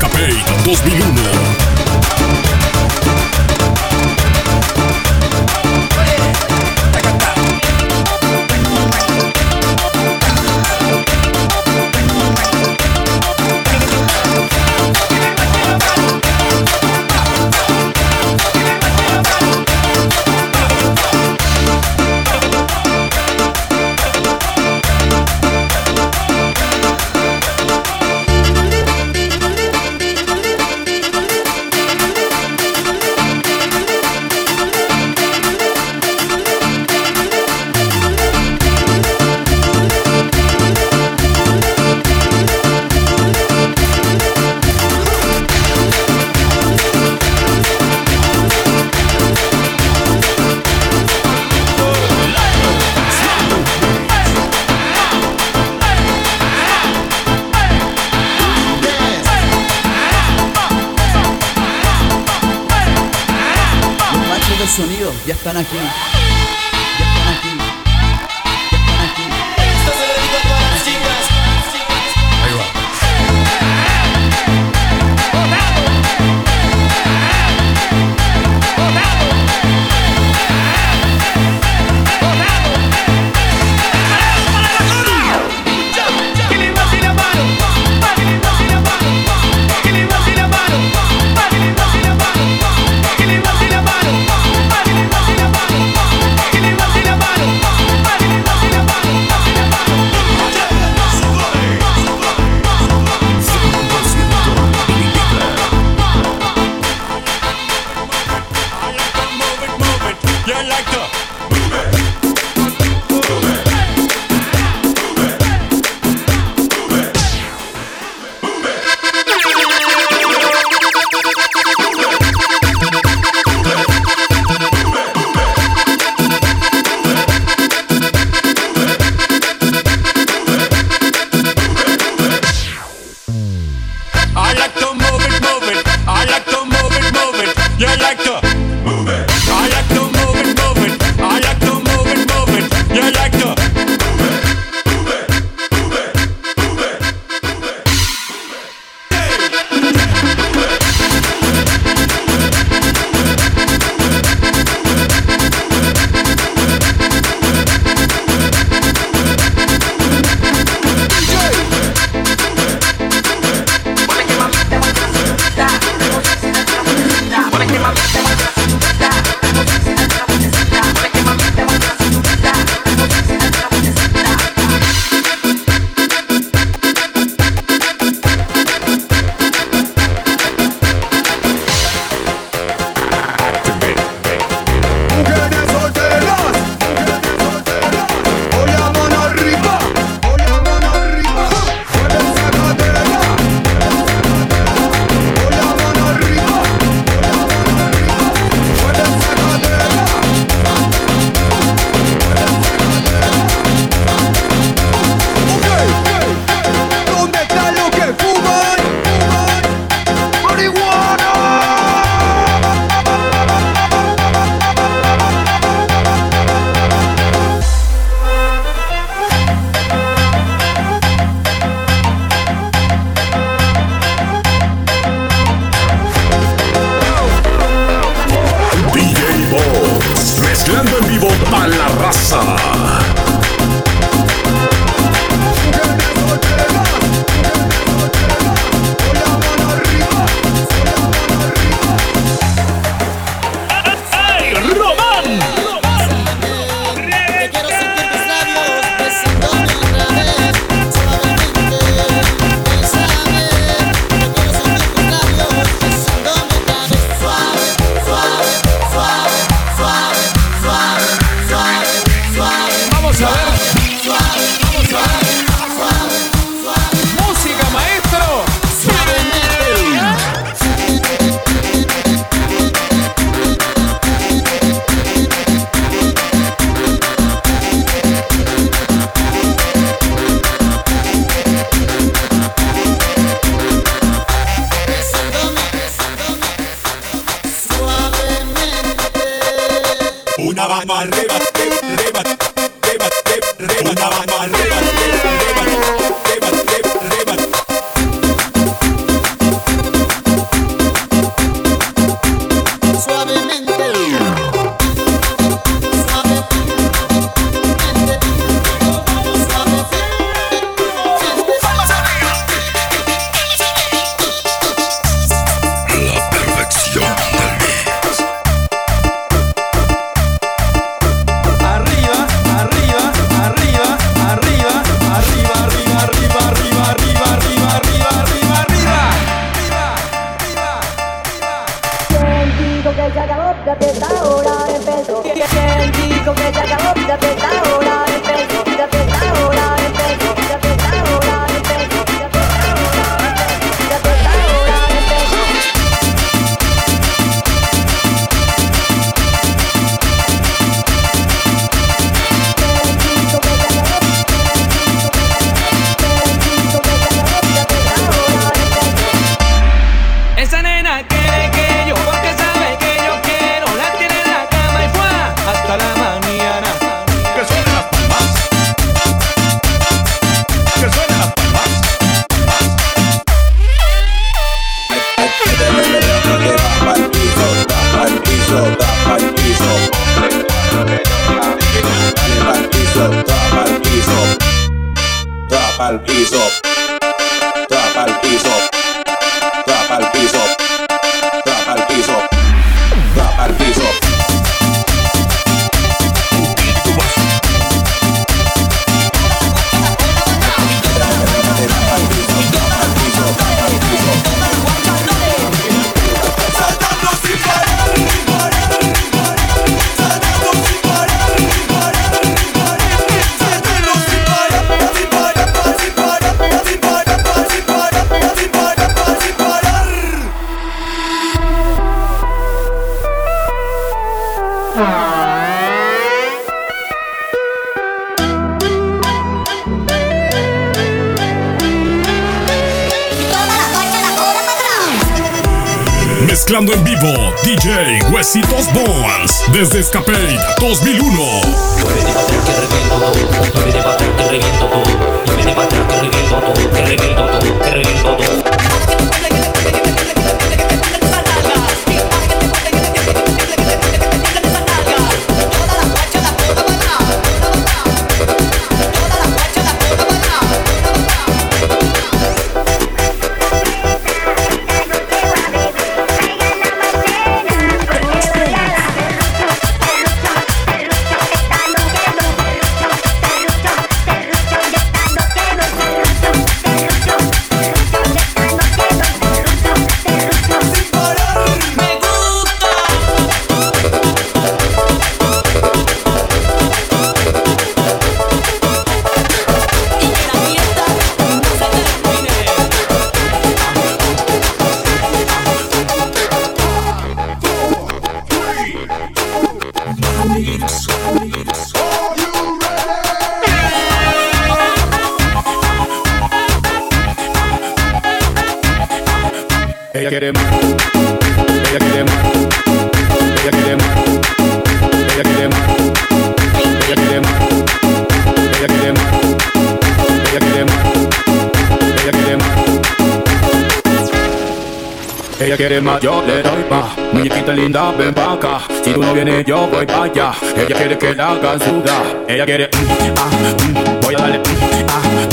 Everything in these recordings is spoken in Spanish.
Escape 2001 ya están aquí. arriba, arriba, arriba arriba, una mano arriba. जगह piso, tapa el piso. Lleva al piso, tapa el piso. Tapa el piso. Mezclando en vivo, DJ Huesitos Bones, desde Escapade 2001. Ella quiere más. Ella quiere. Ella quiere. Ella quiere. Ella quiere. Ella quiere. Ella quiere. Ella quiere más. Yo le doy más. Muñequita linda, ven pa' acá. Si tú no vienes, yo voy pa' allá. Ella quiere que la hagan sudar. Ella quiere, mm, ah, mm, voy a darle, mm, ah,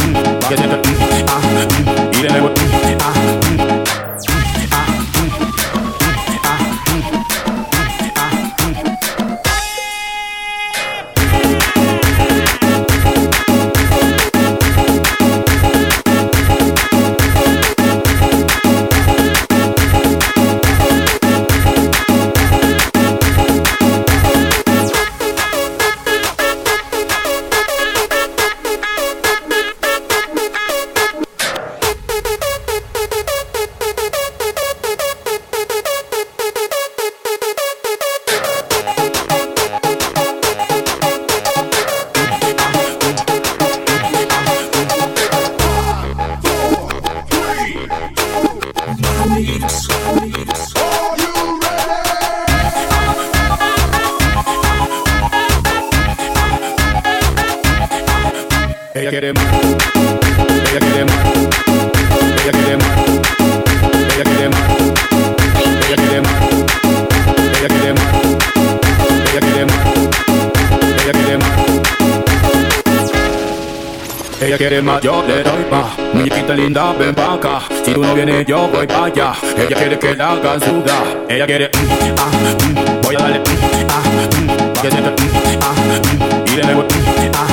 quiere más, yo le doy más. Muñequita linda, ven pa' acá. Si tú no vienes, yo voy pa' allá. Ella quiere que la hagan. Ella quiere, mm, ah, mm, voy a darle, mm, ah, mm, que sienta, mm, ah, mm, y de nuevo, mm, ah,